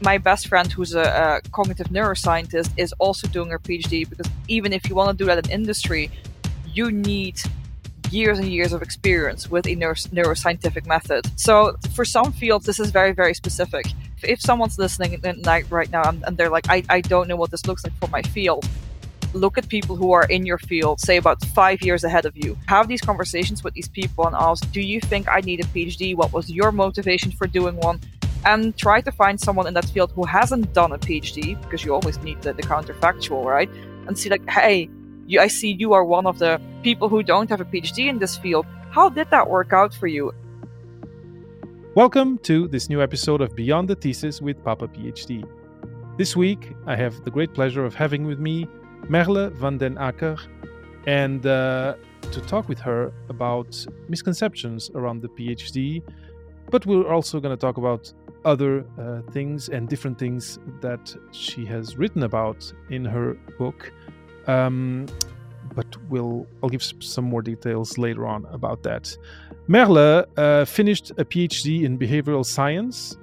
my best friend, who's a, a cognitive neuroscientist, is also doing her PhD because even if you want to do that in industry, you need years and years of experience with a neuro- neuroscientific method. So for some fields, this is very, very specific. If someone's listening right now and they're like, I, I don't know what this looks like for my field, look at people who are in your field, say about five years ahead of you. Have these conversations with these people and ask, do you think I need a PhD? What was your motivation for doing one? And try to find someone in that field who hasn't done a PhD, because you always need the, the counterfactual, right? And see, like, hey, you, I see you are one of the people who don't have a PhD in this field. How did that work out for you? Welcome to this new episode of Beyond the Thesis with Papa PhD. This week, I have the great pleasure of having with me Merle van den Akker and uh, to talk with her about misconceptions around the PhD. But we're also going to talk about other uh, things and different things that she has written about in her book. Um, but we'll I'll give some more details later on about that. Merle uh, finished a PhD in behavioral science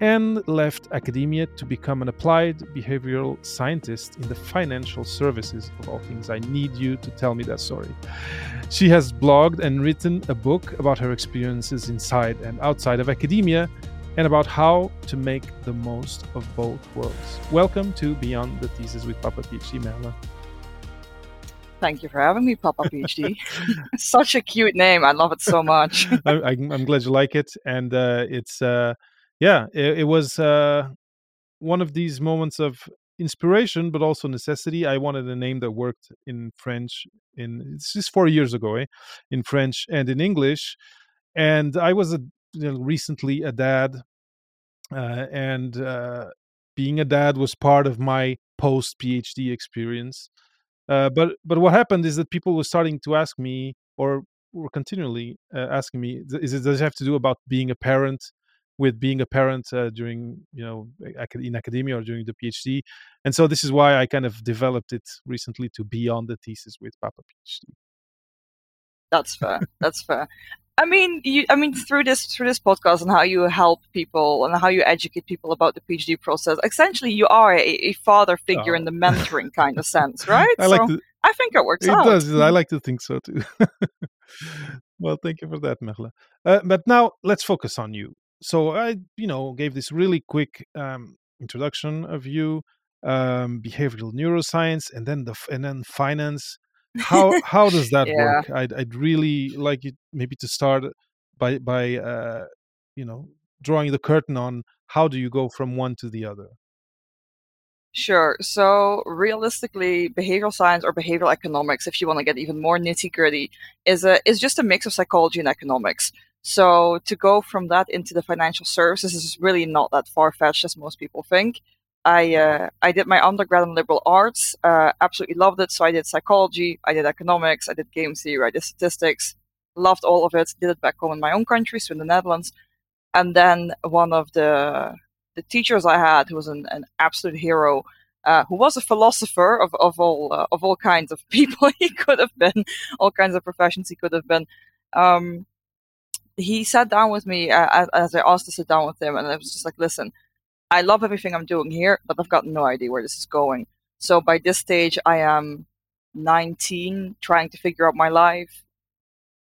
and left academia to become an applied behavioral scientist in the financial services of all things. I need you to tell me that story. She has blogged and written a book about her experiences inside and outside of academia and about how to make the most of both worlds. Welcome to Beyond the Thesis with Papa PhD, Merle. Thank you for having me, Papa PhD. Such a cute name. I love it so much. I, am glad you like it. And uh, it's. Uh, yeah, it, it was uh, one of these moments of inspiration, but also necessity. I wanted a name that worked in French. In this is four years ago, eh? in French and in English, and I was a you know, recently a dad, uh, and uh, being a dad was part of my post PhD experience. Uh, but but what happened is that people were starting to ask me, or were continually uh, asking me, is it does it have to do about being a parent? with being a parent uh, during you know in academia or during the PhD, and so this is why I kind of developed it recently to beyond the thesis with Papa PhD. That's fair. That's fair. I mean, you, I mean, through this through this podcast and how you help people and how you educate people about the PhD process, essentially, you are a, a father figure oh. in the mentoring kind of sense, right? I like so to, I think it works it out. does. I like to think so too. well, thank you for that, Merle. Uh, but now let's focus on you so I, you know, gave this really quick um, introduction of you, um, behavioral neuroscience, and then the and then finance. How how does that yeah. work? I'd I'd really like it maybe to start by by uh, you know drawing the curtain on how do you go from one to the other. Sure. So realistically, behavioral science or behavioral economics, if you want to get even more nitty gritty, is a is just a mix of psychology and economics. So to go from that into the financial services is really not that far fetched as most people think. I uh, I did my undergrad in liberal arts, uh, absolutely loved it. So I did psychology, I did economics, I did game theory, I did statistics, loved all of it. Did it back home in my own country, so in the Netherlands. And then one of the the teachers I had, who was an, an absolute hero, uh, who was a philosopher of, of all uh, of all kinds of people he could have been, all kinds of professions he could have been. Um, he sat down with me uh, as I asked to sit down with him, and I was just like, "Listen, I love everything I'm doing here, but I've got no idea where this is going." So by this stage, I am 19, trying to figure out my life.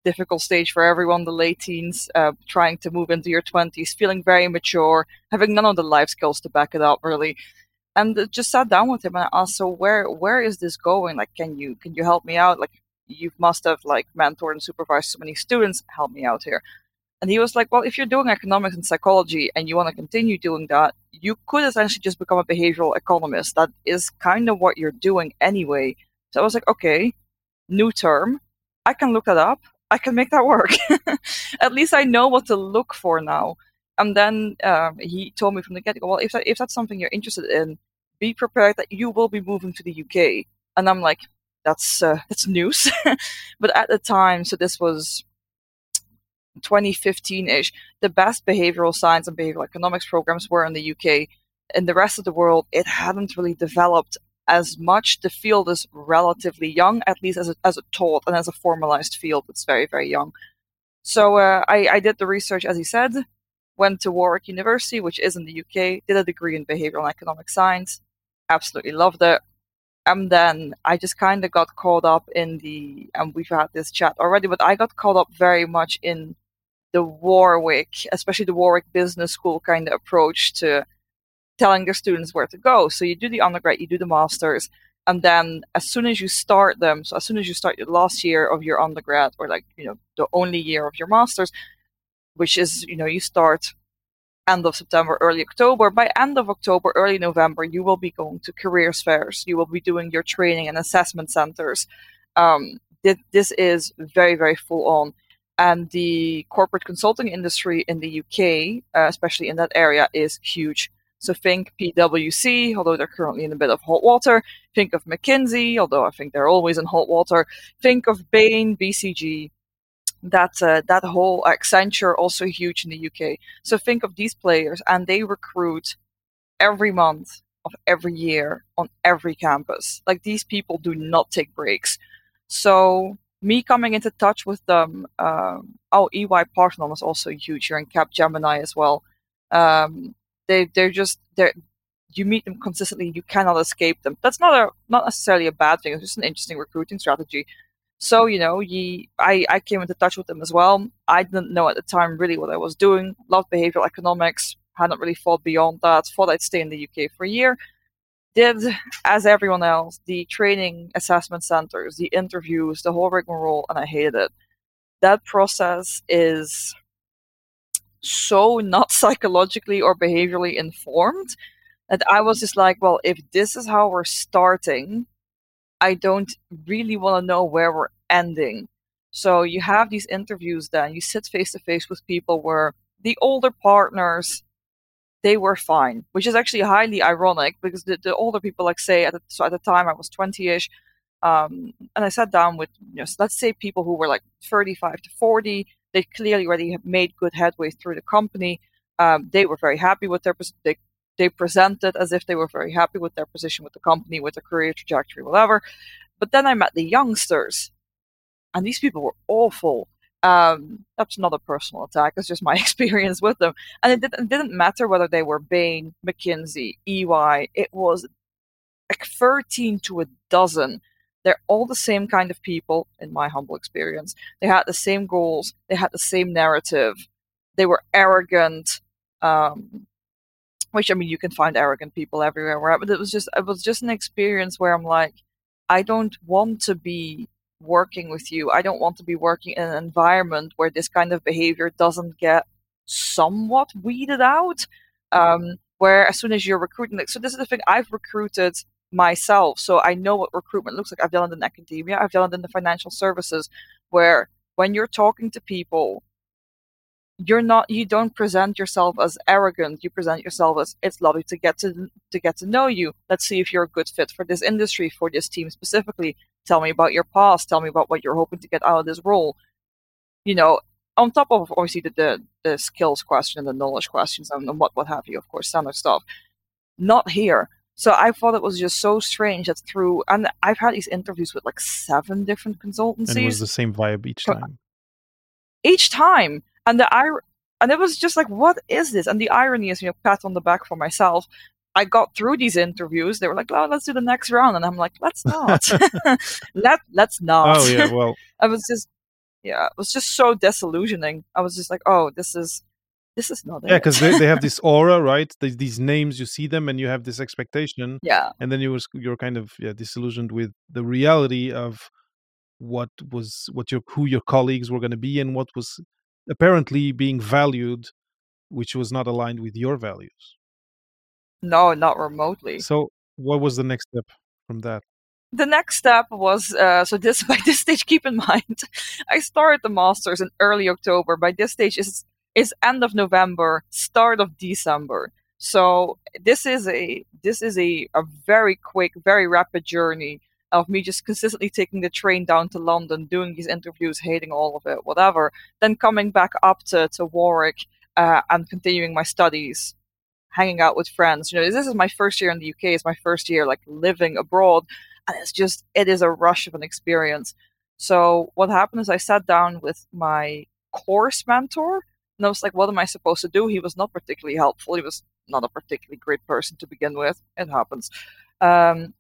Difficult stage for everyone, the late teens, uh, trying to move into your 20s, feeling very mature, having none of the life skills to back it up, really. And just sat down with him and I asked, "So where where is this going? Like, can you can you help me out? Like, you must have like mentored and supervised so many students. Help me out here." And he was like, well, if you're doing economics and psychology and you want to continue doing that, you could essentially just become a behavioral economist. That is kind of what you're doing anyway. So I was like, okay, new term. I can look that up. I can make that work. At least I know what to look for now. And then um, he told me from the get go, well, if, that, if that's something you're interested in, be prepared that you will be moving to the UK. And I'm like, that's uh, that's news. but at the time, so this was 2015-ish, the best behavioral science and behavioral economics programs were in the UK. In the rest of the world, it hadn't really developed as much. The field is relatively young, at least as a, as a taught and as a formalized field. It's very, very young. So uh, I, I did the research, as he said. went to Warwick University, which is in the UK, did a degree in behavioral economic science, absolutely loved it. And then I just kind of got caught up in the, and we've had this chat already, but I got caught up very much in the Warwick, especially the Warwick Business School kind of approach to telling their students where to go. So you do the undergrad, you do the masters, and then as soon as you start them, so as soon as you start the last year of your undergrad, or like you know the only year of your masters, which is you know you start end of September, early October. By end of October, early November, you will be going to careers fairs. You will be doing your training and assessment centers. Um, this is very very full on and the corporate consulting industry in the UK, uh, especially in that area, is huge. So think PwC, although they're currently in a bit of hot water. Think of McKinsey, although I think they're always in hot water. Think of Bain, BCG. That uh, that whole Accenture also huge in the UK. So think of these players, and they recruit every month of every year on every campus. Like these people do not take breaks. So me coming into touch with them. Um, oh, EY Parthenon is also huge here in Capgemini as well. Um, they they're just they're you meet them consistently. You cannot escape them. That's not a not necessarily a bad thing. It's just an interesting recruiting strategy. So you know, ye, I I came into touch with them as well. I didn't know at the time really what I was doing. Loved behavioral economics. Hadn't really thought beyond that. Thought I'd stay in the UK for a year did, as everyone else, the training assessment centers, the interviews, the whole rigmarole, and I hated it. That process is so not psychologically or behaviorally informed that I was just like, well, if this is how we're starting, I don't really want to know where we're ending. So you have these interviews then, you sit face to face with people where the older partners they were fine, which is actually highly ironic because the, the older people, like say at the, so at the time I was 20ish, um, and I sat down with, you know, let's say people who were like 35 to 40, they clearly already made good headway through the company. Um, they were very happy with their, they, they presented as if they were very happy with their position with the company, with their career trajectory, whatever. But then I met the youngsters, and these people were awful. Um, that's not a personal attack. It's just my experience with them. And it didn't, it didn't matter whether they were Bain, McKinsey, EY. It was like 13 to a dozen. They're all the same kind of people, in my humble experience. They had the same goals. They had the same narrative. They were arrogant. Um, which I mean, you can find arrogant people everywhere. Right? But it was just, it was just an experience where I'm like, I don't want to be working with you. I don't want to be working in an environment where this kind of behavior doesn't get somewhat weeded out. Um, where as soon as you're recruiting, like, so this is the thing I've recruited myself, so I know what recruitment looks like. I've done it in academia, I've done it in the financial services, where when you're talking to people, you're not you don't present yourself as arrogant you present yourself as it's lovely to get to to get to know you let's see if you're a good fit for this industry for this team specifically Tell me about your past. Tell me about what you're hoping to get out of this role. You know, on top of obviously the the, the skills question and the knowledge questions and, and what what have you, of course, standard stuff. Not here. So I thought it was just so strange that through and I've had these interviews with like seven different consultancies. And it was the same vibe each time. Each time. And the I and it was just like, what is this? And the irony is, you know, pat on the back for myself. I got through these interviews. They were like, "Oh, let's do the next round," and I'm like, "Let's not. Let let's not." Oh yeah, well, I was just yeah, it was just so disillusioning. I was just like, "Oh, this is this is not yeah because they, they have this aura right these names you see them and you have this expectation yeah and then you was you're kind of yeah disillusioned with the reality of what was what your who your colleagues were going to be and what was apparently being valued which was not aligned with your values no, not remotely. So, what was the next step from that? The next step was uh, so this by this stage. Keep in mind, I started the masters in early October. By this stage, is is end of November, start of December. So this is a this is a, a very quick, very rapid journey of me just consistently taking the train down to London, doing these interviews, hating all of it, whatever. Then coming back up to to Warwick uh, and continuing my studies hanging out with friends. You know, this is my first year in the UK. It's my first year like living abroad, and it's just it is a rush of an experience. So what happened is I sat down with my course mentor, And I was like, what am I supposed to do? He was not particularly helpful. He was not a particularly great person to begin with. It happens. Um,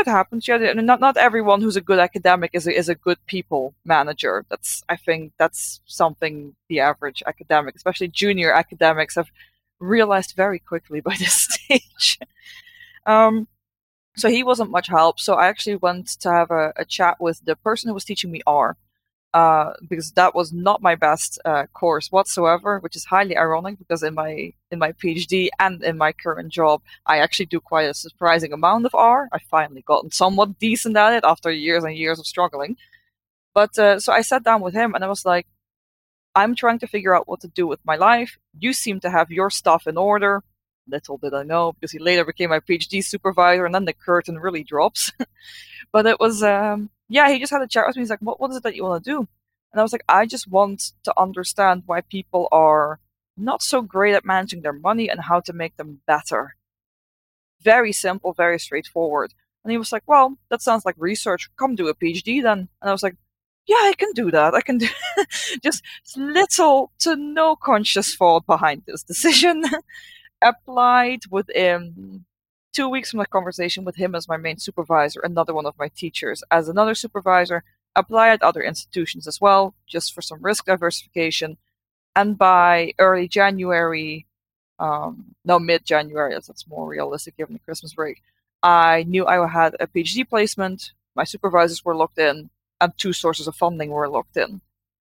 it happens. Yeah, not not everyone who's a good academic is a, is a good people manager. That's I think that's something the average academic, especially junior academics, have realized very quickly by this stage. um, so he wasn't much help. So I actually went to have a, a chat with the person who was teaching me R, uh, because that was not my best uh, course whatsoever, which is highly ironic because in my in my PhD and in my current job, I actually do quite a surprising amount of R. I finally gotten somewhat decent at it after years and years of struggling. But uh, so I sat down with him and I was like, I'm trying to figure out what to do with my life. You seem to have your stuff in order. Little did I know, because he later became my PhD supervisor, and then the curtain really drops. but it was, um, yeah, he just had a chat with me. He's like, what, what is it that you want to do? And I was like, I just want to understand why people are not so great at managing their money and how to make them better. Very simple, very straightforward. And he was like, Well, that sounds like research. Come do a PhD then. And I was like, Yeah, I can do that. I can do just little to no conscious thought behind this decision. Applied within two weeks from the conversation with him as my main supervisor, another one of my teachers as another supervisor, apply at other institutions as well, just for some risk diversification. And by early January, um, no, mid January, as that's more realistic given the Christmas break, I knew I had a PhD placement, my supervisors were locked in, and two sources of funding were locked in.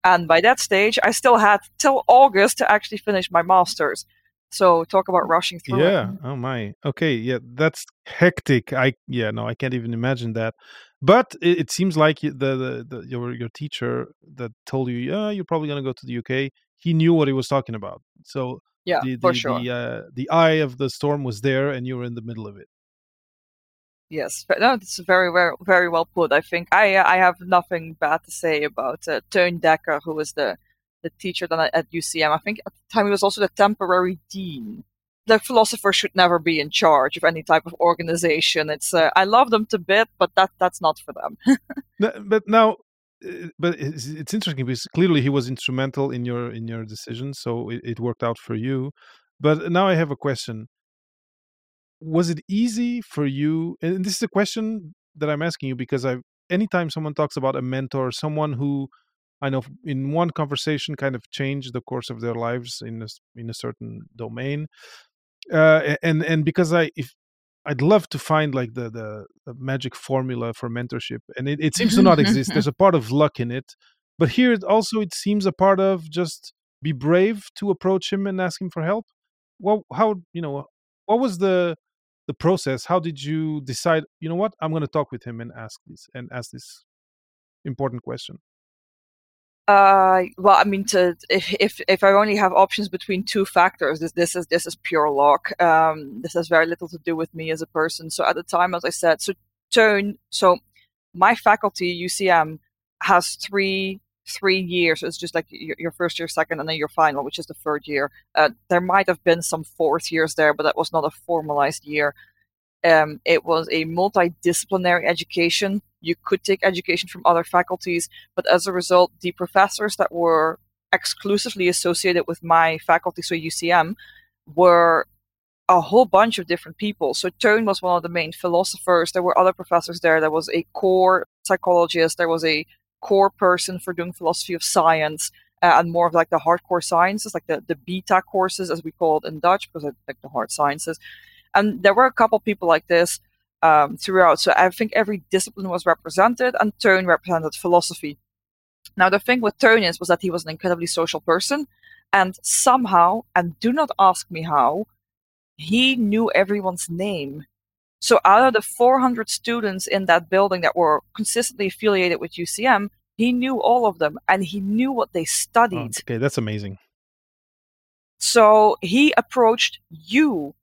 And by that stage, I still had till August to actually finish my master's. So talk about rushing through yeah. it. Oh my. Okay. Yeah. That's hectic. I yeah. No, I can't even imagine that. But it, it seems like the, the, the your your teacher that told you, yeah, you're probably gonna go to the UK. He knew what he was talking about. So yeah, the for sure. the, uh, the eye of the storm was there, and you were in the middle of it. Yes, no, it's very, very, very well put. I think I, I have nothing bad to say about uh, Teun Dekker, who was the the teacher then at UCM. I think at the time he was also the temporary dean. The philosopher should never be in charge of any type of organization. It's uh, I love them to bit, but that that's not for them. but now, uh, but it's, it's, interesting because clearly he was instrumental in your in your decision, so it, it worked out for you. But now I have a question. Was it easy for you? And this is a question that I'm asking you because I anytime someone talks about a mentor, someone who I know in one conversation kind of changed the course of their lives in a, in a certain domain. Uh, and and because I if I'd love to find like the, the, the magic formula for mentorship, and it, it seems to not exist. There's a part of luck in it, but here it also it seems a part of just be brave to approach him and ask him for help. Well, how you know what was the the process? How did you decide? You know what? I'm going to talk with him and ask this and ask this important question. Uh, well, I mean, to if, if if I only have options between two factors, this this is this is pure luck. Um, this has very little to do with me as a person. So at the time, as I said, so Teun. so my faculty UCM has three three years. It's just like your, your, first year, second, and then your final, which is the third year. Uh, there might have been some fourth years there, but that was not a formalized year. Um, it was a multidisciplinary education you could take education from other faculties, but as a result, the professors that were exclusively associated with my faculty, so UCM, were a whole bunch of different people. So Teun was one of the main philosophers. There were other professors there. There was a core psychologist. There was a core person for doing philosophy of science uh, and more of like the hardcore sciences, like the, the beta courses, as we call it in Dutch, because I like the hard sciences. And there were a couple people like this um, throughout. So I think every discipline was represented, and Teun represented philosophy. Now the thing with Teun is was that he was an incredibly social person, and somehow, and do not ask me how, he knew everyone's name. So out of the 400 students in that building that were consistently affiliated with UCM, he knew all of them, and he knew what they studied. Oh, okay, that's amazing. So he approached you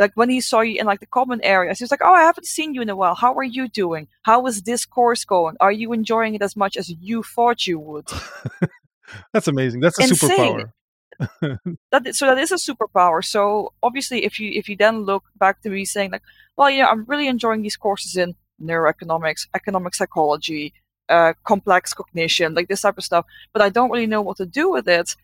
like when he saw you in like the common areas, he was like, "Oh, I haven't seen you in a while. How are you doing? How is this course going? Are you enjoying it as much as you thought you would?" That's amazing. That's a Insane. superpower. that so that is a superpower. So obviously, if you if you then look back to me saying like, "Well, yeah, I'm really enjoying these courses in neuroeconomics, economic psychology, uh, complex cognition, like this type of stuff, but I don't really know what to do with it."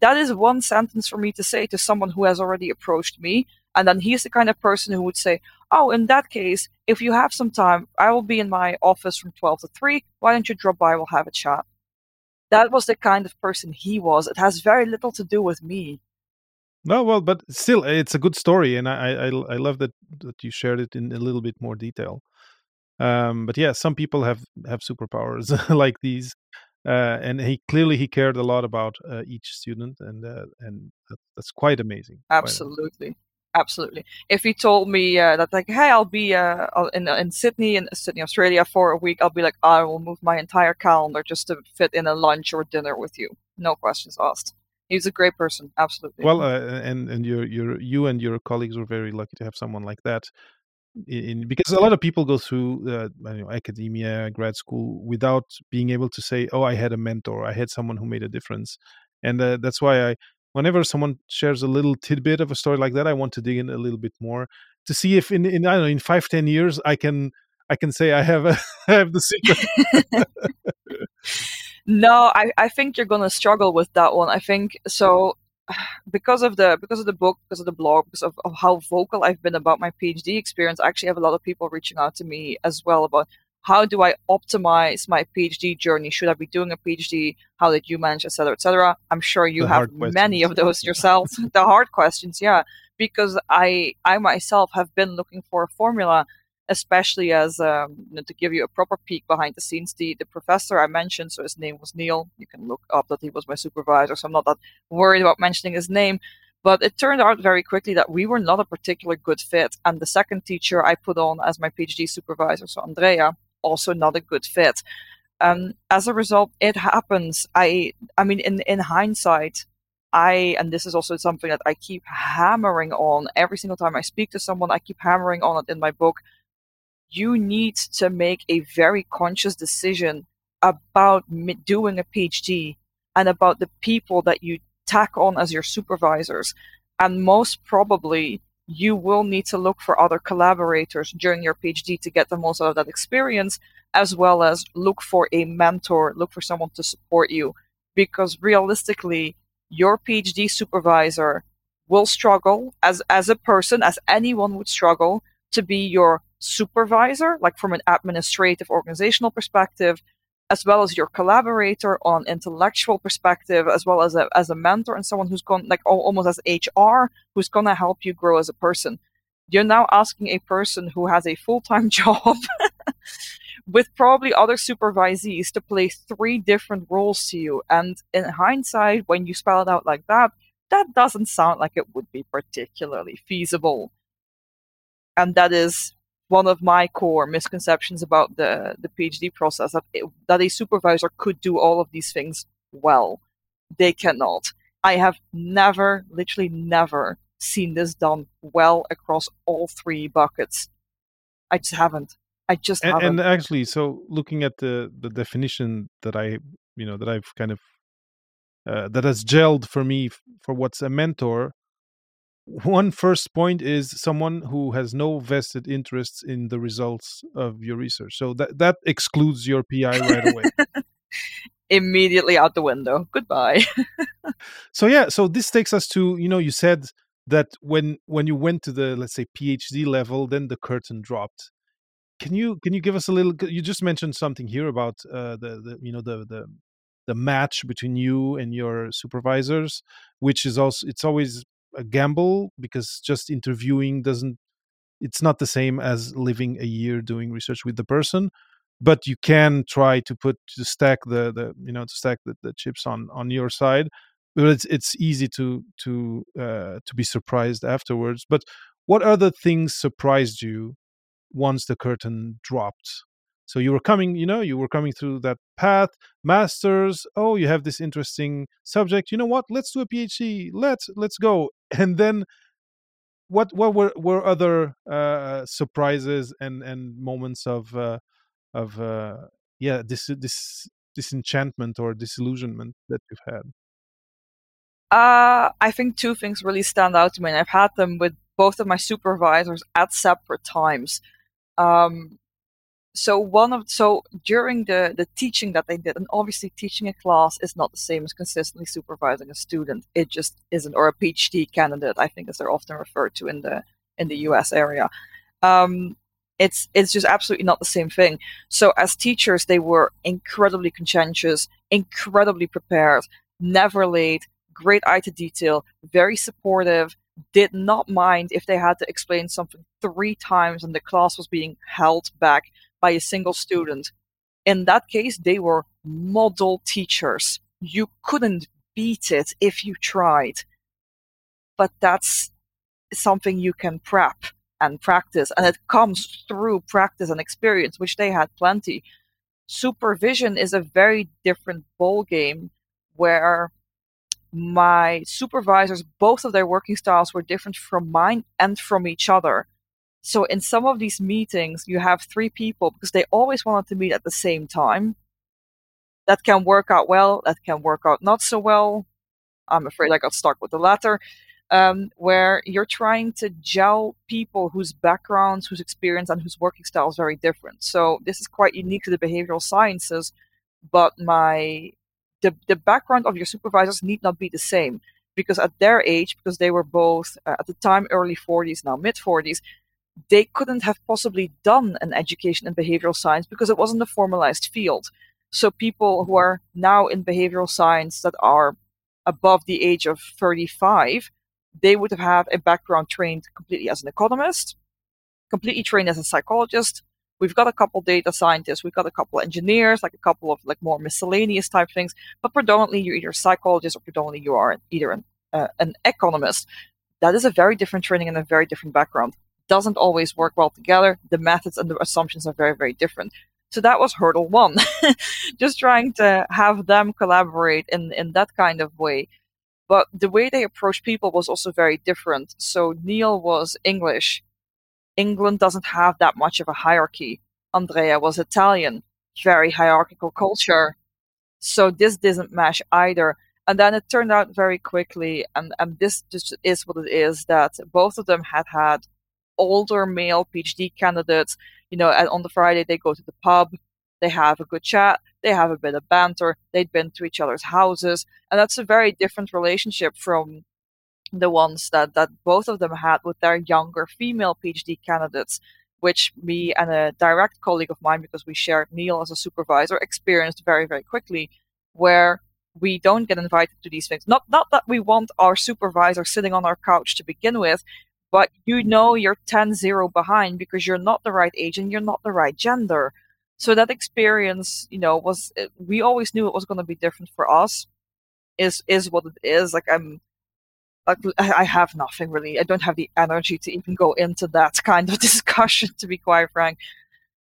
that is one sentence for me to say to someone who has already approached me. And then he's the kind of person who would say, Oh, in that case, if you have some time, I will be in my office from 12 to 3. Why don't you drop by? We'll have a chat. That was the kind of person he was. It has very little to do with me. No, well, but still, it's a good story, and I I, I love that that you shared it in a little bit more detail. Um, but yeah, some people have have superpowers like these, uh, and he clearly he cared a lot about uh, each student, and uh, and that's quite amazing. Absolutely. Quite amazing. Absolutely. If he told me uh, that, like, hey, I'll be uh, in in Sydney, in Sydney, Australia, for a week, I'll be like, I will move my entire calendar just to fit in a lunch or dinner with you. No questions asked. He's a great person, absolutely. Well, uh, and and your your you and your colleagues were very lucky to have someone like that in, because a lot of people go through uh, know, academia, grad school without being able to say, "Oh, I had a mentor, I had someone who made a difference," and uh, that's why I, whenever someone shares a little tidbit of a story like that, I want to dig in a little bit more to see if in, in I don't know in five ten years I can I can say I have a, I have the secret. no, I, I think you're gonna struggle with that one. I think so because of the because of the book, because of the blog, because of, of how vocal I've been about my PhD experience, I actually have a lot of people reaching out to me as well about how do I optimize my PhD journey? Should I be doing a PhD? How did you manage, etc., etc.? I'm sure you the have many of those yourself. the hard questions, yeah, because I I myself have been looking for a formula especially as um, you know, to give you a proper peek behind the scenes. The the professor I mentioned, so his name was Neil. You can look up that he was my supervisor, so I'm not that worried about mentioning his name. But it turned out very quickly that we were not a particular good fit, and the second teacher I put on as my PhD supervisor, so Andrea, also not a good fit. Um, as a result, it happens. I I mean, in in hindsight, I, and this is also something that I keep hammering on every single time I speak to someone, I keep hammering on it in my book you need to make a very conscious decision about doing a PhD and about the people that you tack on as your supervisors. And most probably, you will need to look for other collaborators during your PhD to get the most out of that experience, as well as look for a mentor, look for someone to support you. Because realistically, your PhD supervisor will struggle as, as a person, as anyone would struggle, to be your supervisor, like from an administrative organizational perspective, as well as your collaborator on intellectual perspective, as well as a, as a mentor and someone who's going like almost as HR, who's going to help you grow as a person. You're now asking a person who has a full time job with probably other supervisees to play three different roles to you. And in hindsight, when you spell it out like that, that doesn't sound like it would be particularly feasible. And that is one of my core misconceptions about the, the PhD process that, it, that a supervisor could do all of these things well. They cannot. I have never, literally never, seen this done well across all three buckets. I just haven't. I just and, haven't. And actually, so looking at the the definition that I, you know, that I've kind of uh, that has gelled for me for what's a mentor one first point is someone who has no vested interests in the results of your research. So that that excludes your PI right away. Immediately out the window. Goodbye. so yeah, so this takes us to, you know, you said that when when you went to the let's say PhD level, then the curtain dropped. Can you can you give us a little you just mentioned something here about uh, the the you know the the the match between you and your supervisors which is also it's always a gamble because just interviewing doesn't it's not the same as living a year doing research with the person but you can try to put to stack the the you know to stack the, the chips on on your side but it's it's easy to to uh, to be surprised afterwards. But what other things surprised you once the curtain dropped so you were coming you know you were coming through that path masters oh you have this interesting subject you know what let's do a phd let's let's go. And then what what were were other uh surprises and and moments of uh of uh yeah this this disenchantment or disillusionment that you've had? Uh i think two things really stand out to me and i've had them with both of my supervisors at separate times. Um so one of so during the the teaching that they did and obviously teaching a class is not the same as consistently supervising a student. It just isn't or a phd candidate i think as they're often referred to in the in the us area. Um, it's it's just absolutely not the same thing. So as teachers they were incredibly conscientious incredibly prepared never late great eye to detail very supportive did not mind if they had to explain something three times and the class was being held back by a single student. In that case, they were model teachers. You couldn't beat it if you tried. But that's something you can prep and practice, and it comes through practice and experience, which they had plenty. Supervision is a very different ball game where my supervisors, both of their working styles were different from mine and from each other. So in some of these meetings, you have three people because they always wanted to meet at the same time. That can work out well, that can work out not so well. I'm afraid I got stuck with the latter. Um, where you're trying to gel people whose backgrounds, whose experience, and whose working style is very different. So this is quite unique to the behavioral sciences, but my the, the background of your supervisors need not be the same because at their age, because they were both uh, at the time early 40s, now mid 40s, they couldn't have possibly done an education in behavioral science because it wasn't a formalized field. So people who are now in behavioral science that are above the age of 35, they would have had a background trained completely as an economist, completely trained as a psychologist, We've got a couple data scientists, we've got a couple engineers, like a couple of like more miscellaneous type things, but predominantly you're either a psychologist or predominantly you are either an, uh, an economist. That is a very different training and a very different background. Doesn't always work well together. The methods and the assumptions are very, very different. So that was hurdle one. Just trying to have them collaborate in, in that kind of way. But the way they approached people was also very different. So Neil was English England doesn't have that much of a hierarchy. Andrea was Italian, very hierarchical culture. So this didn't mesh either. And then it turned out very quickly, and, and this just is what it is, that both of them had had older male PhD candidates. You know, and on the Friday they go to the pub, they have a good chat, they have a bit of banter, they've been to each other's houses, and that's a very different relationship from the ones that, that both of them had with their younger female PhD candidates, which me and a direct colleague of mine, because we shared Neil as a supervisor, experienced very, very quickly, where we don't get invited to these things. Not not that we want our supervisor sitting on our couch to begin with, but you know you're 10-0 behind because you're not the right age and you're not the right gender. So that experience, you know, was eh, we always knew it was going to be different for us. Is is what it is. Like I'm like I have nothing really. I don't have the energy to even go into that kind of discussion, to be quite frank.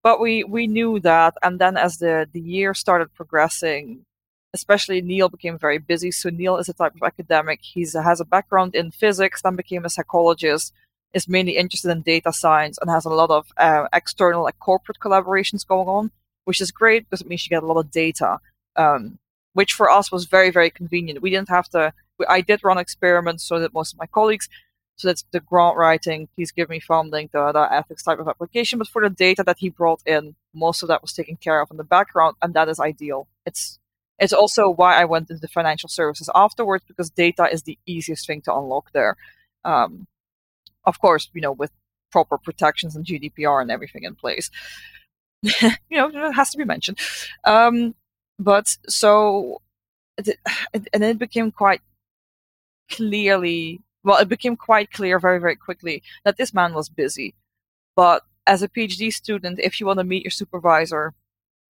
But we we knew that, and then as the the year started progressing, especially Neil became very busy. So Neil is a type of academic. He has a background in physics, then became a psychologist. Is mainly interested in data science and has a lot of uh, external like corporate collaborations going on, which is great because it means you get a lot of data. Um, which for us was very very convenient. We didn't have to I did run experiments so that most of my colleagues. So that's the grant writing, please give me funding, the, the ethics type of application. But for the data that he brought in, most of that was taken care of in the background, and that is ideal. It's it's also why I went into financial services afterwards because data is the easiest thing to unlock there. Um, of course, you know, with proper protections and GDPR and everything in place. you know, it has to be mentioned. Um, but so, and it became quite clearly, well, it became quite clear very, very quickly that this man was busy. But as a PhD student, if you want to meet your supervisor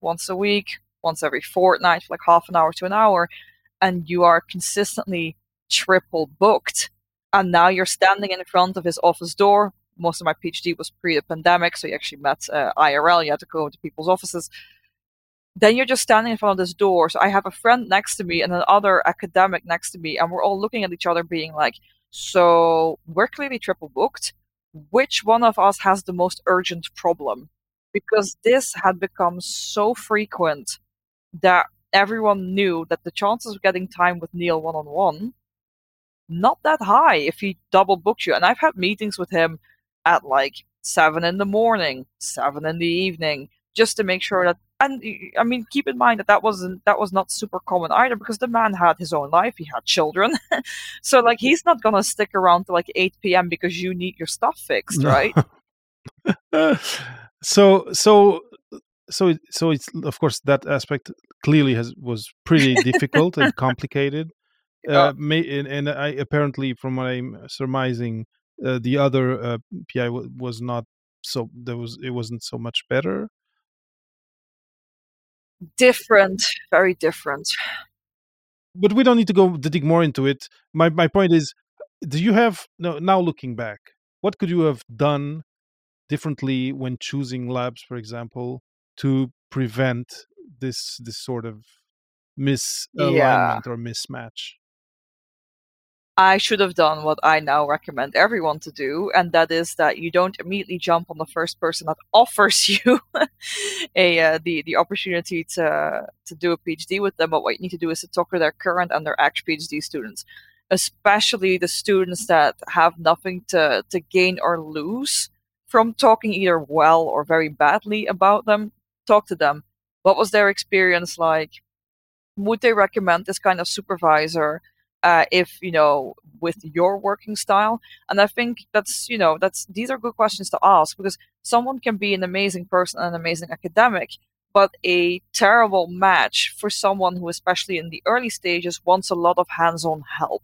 once a week, once every fortnight, for like half an hour to an hour, and you are consistently triple booked, and now you're standing in front of his office door. Most of my PhD was pre the pandemic, so you actually met uh, IRL. You had to go to people's offices then you're just standing in front of this door. So I have a friend next to me and another academic next to me, and we're all looking at each other, being like, "So we're clearly triple booked. Which one of us has the most urgent problem?" Because this had become so frequent that everyone knew that the chances of getting time with Neil one on one not that high if he double books you. And I've had meetings with him at like seven in the morning, seven in the evening, just to make sure that and I mean keep in mind that that wasn't that was not super common either because the man had his own life he had children so like he's not gonna stick around to like 8 p.m because you need your stuff fixed right so so so it, so it's of course that aspect clearly has was pretty difficult and complicated Yeah. uh, may, and, and I apparently from what I'm surmising uh, the other uh, PI w- was not so there was it wasn't so much better different very different but we don't need to go to dig more into it. My my point is, do you have no, now looking back, what could you have done differently when choosing labs, for example, to prevent this this sort of misalignment or mismatch? I should have done what I now recommend everyone to do, and that is that you don't immediately jump on the first person that offers you a uh, the the opportunity to to do a PhD with them. But what you need to do is to talk to their current and their ex PhD students, especially the students that have nothing to to gain or lose from talking either well or very badly about them. Talk to them. What was their experience like? Would they recommend this kind of supervisor? uh, if you know with your working style and i think that's you know that's these are good questions to ask because someone can be an amazing person an amazing academic but a terrible match for someone who especially in the early stages wants a lot of hands-on help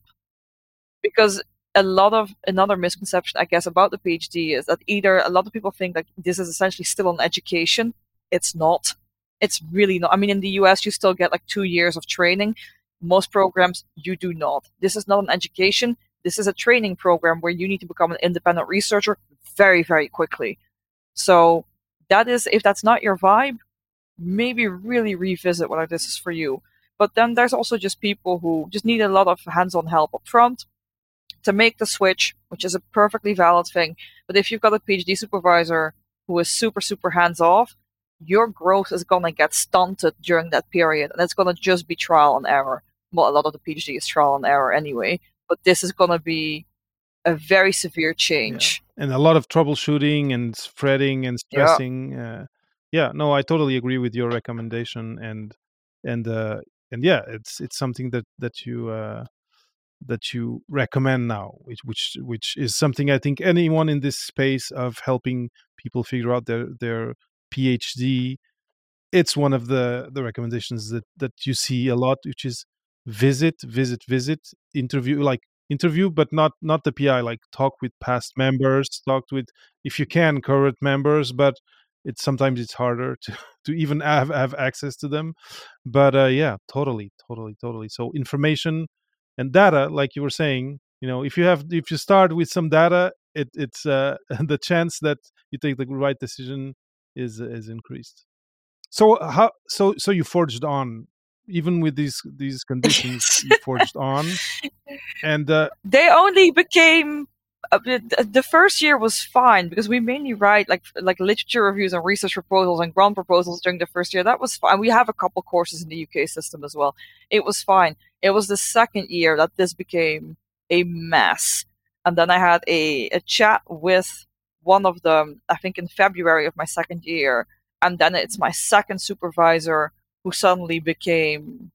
because a lot of another misconception i guess about the phd is that either a lot of people think that this is essentially still an education it's not it's really not i mean in the us you still get like two years of training most programs you do not. This is not an education. This is a training program where you need to become an independent researcher very, very quickly. So that is if that's not your vibe, maybe really revisit whether this is for you. But then there's also just people who just need a lot of hands-on help up front to make the switch, which is a perfectly valid thing. But if you've got a PhD supervisor who is super, super hands-off, your growth is going to get stunted during that period and it's going to just be trial and error well a lot of the phd is trial and error anyway but this is going to be a very severe change yeah. and a lot of troubleshooting and spreading and stressing yeah. Uh, yeah no i totally agree with your recommendation and and uh and yeah it's it's something that that you uh that you recommend now which which which is something i think anyone in this space of helping people figure out their their PhD, it's one of the the recommendations that that you see a lot, which is visit, visit, visit, interview, like interview, but not not the PI. Like talk with past members, talk with if you can current members, but it's sometimes it's harder to to even have have access to them. But uh, yeah, totally, totally, totally. So information and data, like you were saying, you know, if you have if you start with some data, it, it's uh, the chance that you take the right decision is is increased. So how so so you forged on even with these these conditions you forged on and uh, they only became uh, the first year was fine because we mainly write like like literature reviews and research proposals and grant proposals during the first year. That was fine. We have a couple courses in the UK system as well. It was fine. It was the second year that this became a mess. And then I had a, a chat with one of them, I think in February of my second year. And then it's my second supervisor who suddenly became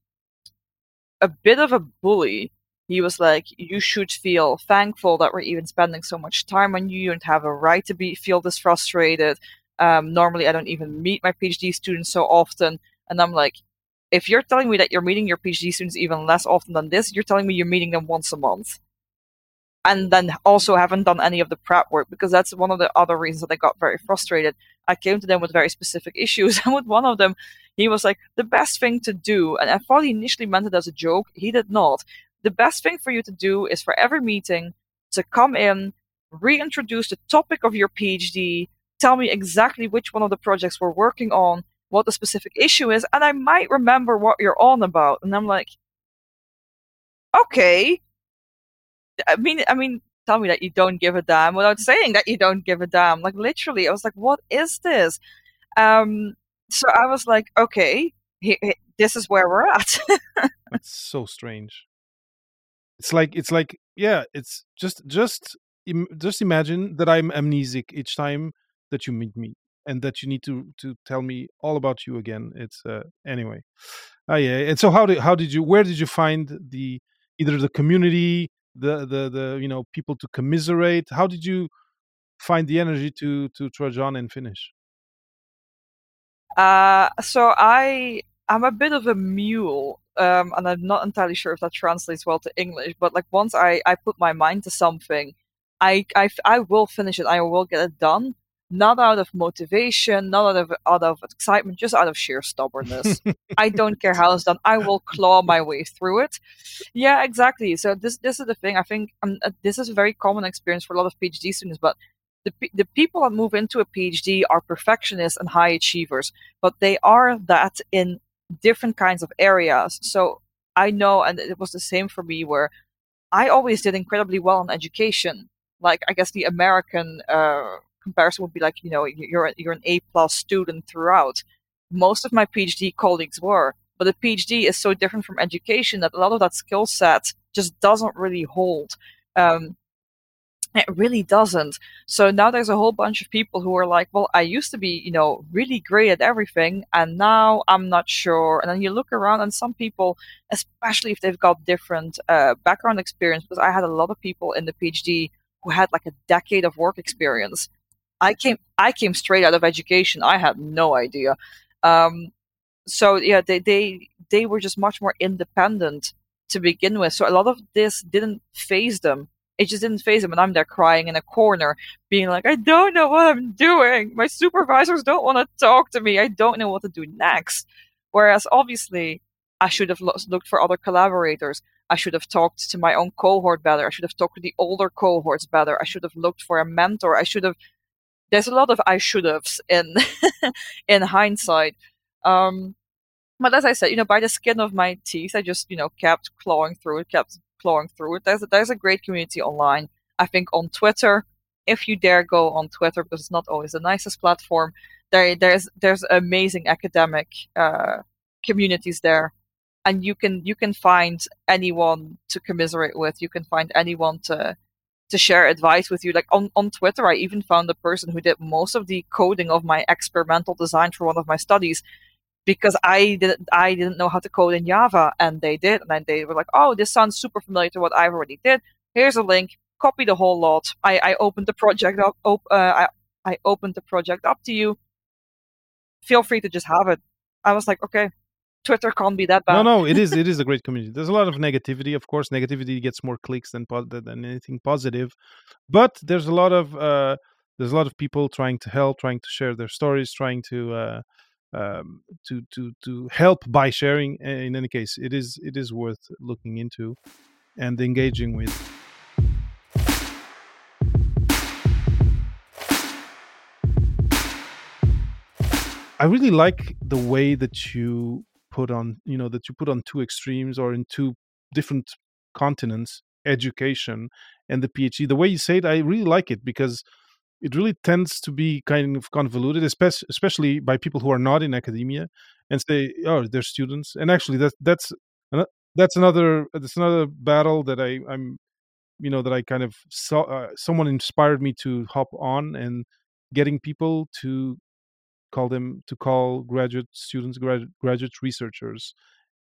a bit of a bully. He was like, "You should feel thankful that we're even spending so much time on you. You don't have a right to be feel this frustrated. Um, normally, I don't even meet my PhD students so often." And I'm like, "If you're telling me that you're meeting your PhD students even less often than this, you're telling me you're meeting them once a month." And then also haven't done any of the prep work because that's one of the other reasons that I got very frustrated. I came to them with very specific issues, and with one of them, he was like, "The best thing to do," and I thought he initially meant it as a joke. He did not. The best thing for you to do is for every meeting to come in, reintroduce the topic of your PhD, tell me exactly which one of the projects we're working on, what the specific issue is, and I might remember what you're on about. And I'm like, okay, I mean, I mean, tell me that you don't give a damn without saying that you don't give a damn. Like literally, I was like, what is this? Um, so I was like, okay, he, he, this is where we're at. it's so strange. It's like it's like yeah, it's just just just imagine that I'm amnesic each time that you meet me. and that you need to to tell me all about you again. It's uh, anyway. Ah, yeah. And so how did how did you where did you find the either the community, the the the you know people to commiserate? How did you find the energy to to trudge on and finish? Uh, so I I'm a bit of a mule, um, and I'm not entirely sure if that translates well to English. But like once I I put my mind to something, I I I will finish it. I will get it done. Not out of motivation, not out of out of excitement, just out of sheer stubbornness. I don't care how it's done. I will claw my way through it. Yeah, exactly. So this this is the thing. I think um, uh, this is a very common experience for a lot of PhD students, but the, the people that move into a PhD are perfectionists and high achievers, but they are that in different kinds of areas. So I know, and it was the same for me, where I always did incredibly well in education. Like I guess the American uh, comparison would be like, you know, you're you're an A plus student throughout. Most of my PhD colleagues were, but a PhD is so different from education that a lot of that skill set just doesn't really hold. Um, it really doesn't. So now there's a whole bunch of people who are like, well, I used to be, you know, really great at everything, and now I'm not sure. And then you look around, and some people, especially if they've got different uh, background experience, because I had a lot of people in the PhD who had like a decade of work experience. I came, I came straight out of education. I had no idea. Um, so yeah, they they they were just much more independent to begin with. So a lot of this didn't phase them it just didn't phase them, And I'm there crying in a corner, being like, I don't know what I'm doing. My supervisors don't want to talk to me. I don't know what to do next. Whereas obviously, I should have looked for other collaborators. I should have talked to my own cohort better. I should have talked to the older cohorts better. I should have looked for a mentor. I should have. There's a lot of I should have's in in hindsight. Um, but as I said, you know, by the skin of my teeth, I just you know kept clawing through it, kept clawing through it. There's a, there's a great community online. I think on Twitter, if you dare go on Twitter, because it's not always the nicest platform, there there's there's amazing academic uh, communities there, and you can you can find anyone to commiserate with. You can find anyone to to share advice with you. Like on, on Twitter, I even found the person who did most of the coding of my experimental design for one of my studies because I didn't I didn't know how to code in Java and they did and then they were like, oh, this sounds super familiar to what I've already did. Here's a link. Copy the whole lot. I, I opened the project up. Op, uh, I I opened the project up to you. Feel free to just have it. I was like, okay, Twitter can't be that bad. No, no, it is. It is a great community. There's a lot of negativity, of course. Negativity gets more clicks than than anything positive, but there's a lot of uh, there's a lot of people trying to help, trying to share their stories, trying to uh, um, to to to help by sharing. In any case, it is it is worth looking into and engaging with. I really like the way that you put on, you know, that you put on two extremes or in two different continents, education and the PhD. The way you say it, I really like it because it really tends to be kind of convoluted, especially by people who are not in academia, and say, "Oh, they're students." And actually, that that's that's another that's another battle that I I'm you know that I kind of saw. Uh, someone inspired me to hop on and getting people to call them to call graduate students graduate graduate researchers,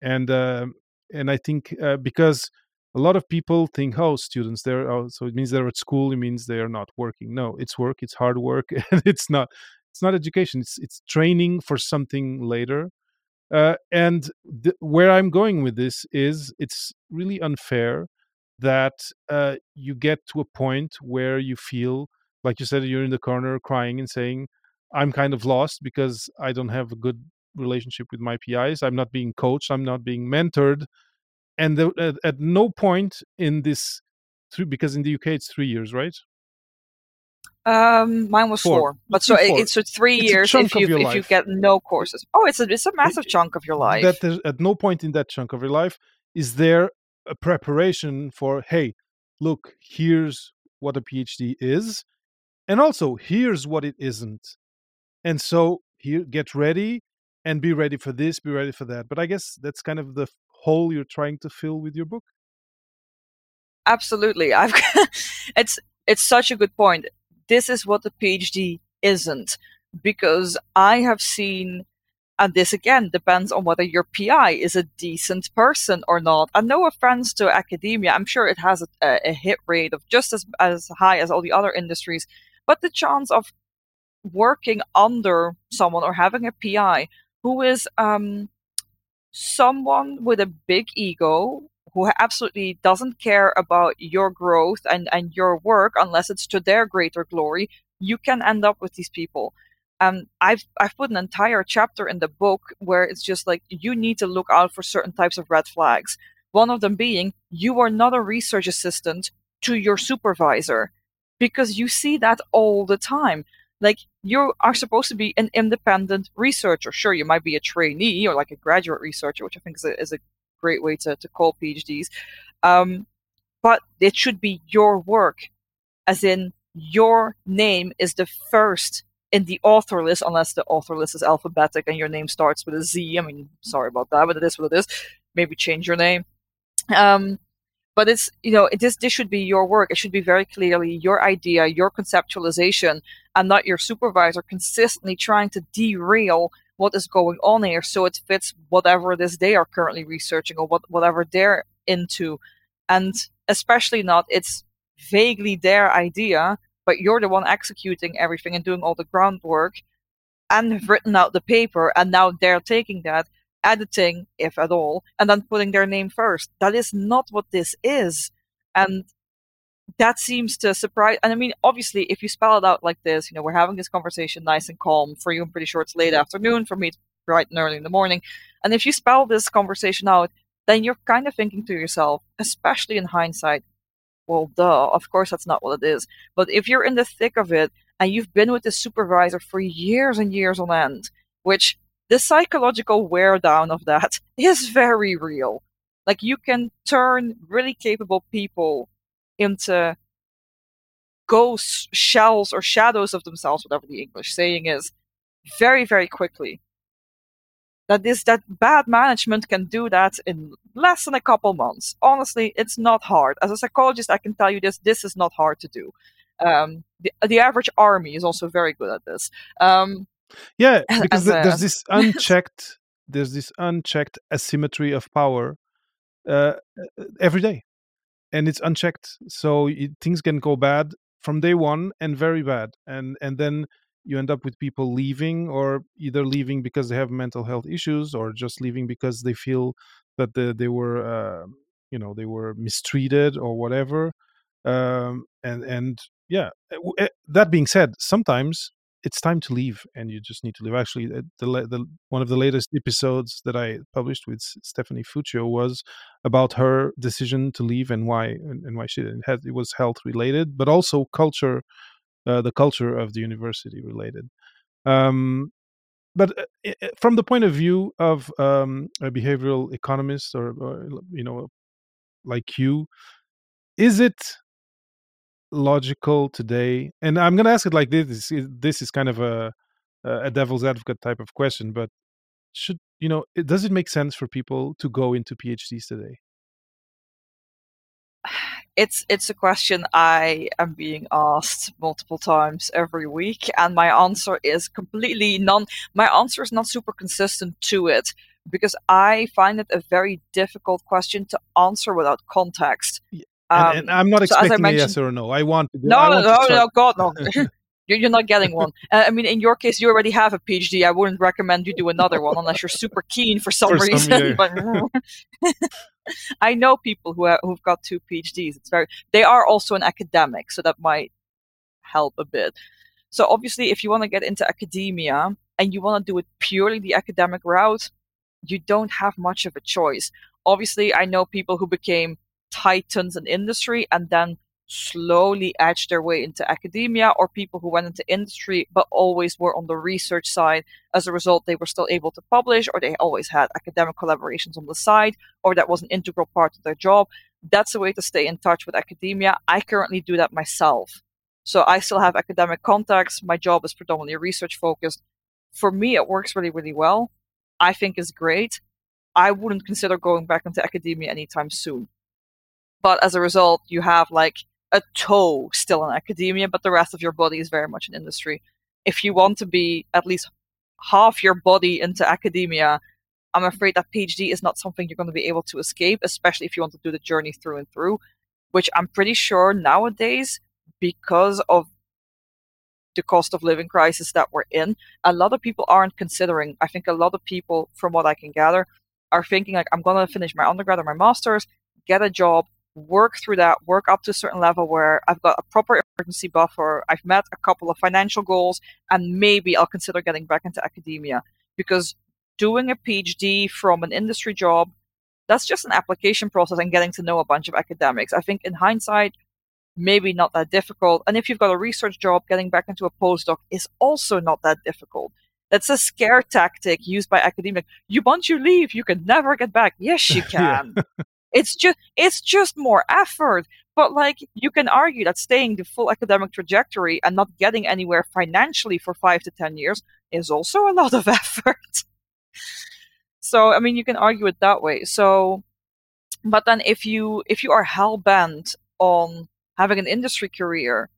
and uh, and I think uh, because a lot of people think, oh, students, they're oh, so it means they're at school. It means they are not working. No, it's work. It's hard work, and it's not. It's not education. It's it's training for something later. Uh, and th- where I'm going with this is, it's really unfair that uh, you get to a point where you feel like you said you're in the corner crying and saying, "I'm kind of lost because I don't have a good relationship with my PIs. I'm not being coached. I'm not being mentored." and the, at, at, no point in this three because in the UK it's three years, right? Um, mine was four, four. but so four. it's so three it's years if you if life. you get no courses. Oh, it's a it's a massive it, chunk of your life. That at no point in that chunk of your life is there a preparation for hey, look, here's what a PhD is, and also here's what it isn't, and so here get ready and be ready for this, be ready for that. But I guess that's kind of the hole you're trying to fill with your book? Absolutely. I've it's it's such a good point. This is what the PhD isn't. because I have seen and this again depends on whether your PI is a decent person or not. And no offense to academia, I'm sure it has a, a, hit rate of just as, as high as all the other industries. But the chance of working under someone or having a PI who is um, someone with a big ego who absolutely doesn't care about your growth and, and your work unless it's to their greater glory, you can end up with these people um, I've I've put an entire chapter in the book where it's just like you need to look out for certain types of red flags. One of them being you are not a research assistant to your supervisor, because you see that all the time. Like you are supposed to be an independent researcher. Sure, you might be a trainee or like a graduate researcher, which I think is a, is a great way to, to call PhDs. Um, but it should be your work, as in your name is the first in the author list, unless the author list is alphabetic and your name starts with a Z. I mean, sorry about that, but it is what it is. Maybe change your name. Um, but it's you know this this should be your work. It should be very clearly your idea, your conceptualization, and not your supervisor consistently trying to derail what is going on here so it fits whatever it is they are currently researching or what whatever they're into, and especially not it's vaguely their idea but you're the one executing everything and doing all the groundwork and written out the paper and now they're taking that editing if at all and then putting their name first that is not what this is and that seems to surprise and i mean obviously if you spell it out like this you know we're having this conversation nice and calm for you i'm pretty sure it's late afternoon for me it's bright and early in the morning and if you spell this conversation out then you're kind of thinking to yourself especially in hindsight well, duh, of course that's not what it is. But if you're in the thick of it and you've been with the supervisor for years and years on end, which the psychological wear down of that is very real. Like you can turn really capable people into ghosts, shells, or shadows of themselves, whatever the English saying is, very, very quickly That is that bad management can do that in less than a couple months. Honestly, it's not hard. As a psychologist, I can tell you this: this is not hard to do. Um, the, the average army is also very good at this. Um, yeah, because a, there's this unchecked there's this unchecked asymmetry of power uh, every day, and it's unchecked. So it, things can go bad from day one and very bad, and and then you end up with people leaving or either leaving because they have mental health issues or just leaving because they feel that the, they were uh, you know they were mistreated or whatever um, and and yeah eh, eh, that being said sometimes it's time to leave and you just need to leave actually the, the one of the latest episodes that i published with stephanie fuccio was about her decision to leave and why and, and why she didn't have it was health related but also culture uh, the culture of the university related. Um, but uh, from the point of view of um, a behavioral economist or, or, you know like you is it logical today and i'm going to ask it like this this is kind of a a devil's advocate type of question but should you know does it make sense for people to go into phds today it's it's a question I am being asked multiple times every week, and my answer is completely non. My answer is not super consistent to it because I find it a very difficult question to answer without context. Yeah. Um, and, and, I'm not expecting so a yes or no. I want to. Go, no, no, no, no, God, no. you're not getting one. Uh, I mean, in your case, you already have a PhD. I wouldn't recommend you do another one unless you're super keen for some for reason. Some but I know people who have, who've got two PhDs. It's very. They are also an academic, so that might help a bit. So obviously, if you want to get into academia and you want to do it purely the academic route, you don't have much of a choice. Obviously, I know people who became titans in industry and then slowly edge their way into academia or people who went into industry but always were on the research side. As a result, they were still able to publish or they always had academic collaborations on the side or that was an integral part of their job. That's a way to stay in touch with academia. I currently do that myself. So I still have academic contacts. My job is predominantly research focused. For me, it works really, really well. I think is great. I wouldn't consider going back into academia anytime soon. But as a result, you have like a toe still in academia, but the rest of your body is very much in industry. if you want to be at least half your body into academia, I'm afraid that PhD is not something you're going to be able to escape, especially if you want to do the journey through and through, which I'm pretty sure nowadays, because of the cost of living crisis that we're in, a lot of people aren't considering. I think a lot of people, from what I can gather, are thinking like, I'm going to finish my undergrad or my master's, get a job, work through that, work up to a certain level where I've got a proper emergency buffer, I've met a couple of financial goals, and maybe I'll consider getting back into academia. Because doing a PhD from an industry job, that's just an application process and getting to know a bunch of academics. I think in hindsight, maybe not that difficult. And if you've got a research job, getting back into a postdoc is also not that difficult. That's a scare tactic used by academics. You once you leave, you can never get back. Yes, you can. It's just it's just more effort. But like you can argue that staying the full academic trajectory and not getting anywhere financially for five to ten years is also a lot of effort. so I mean you can argue it that way. So but then if you if you are hell bent on having an industry career,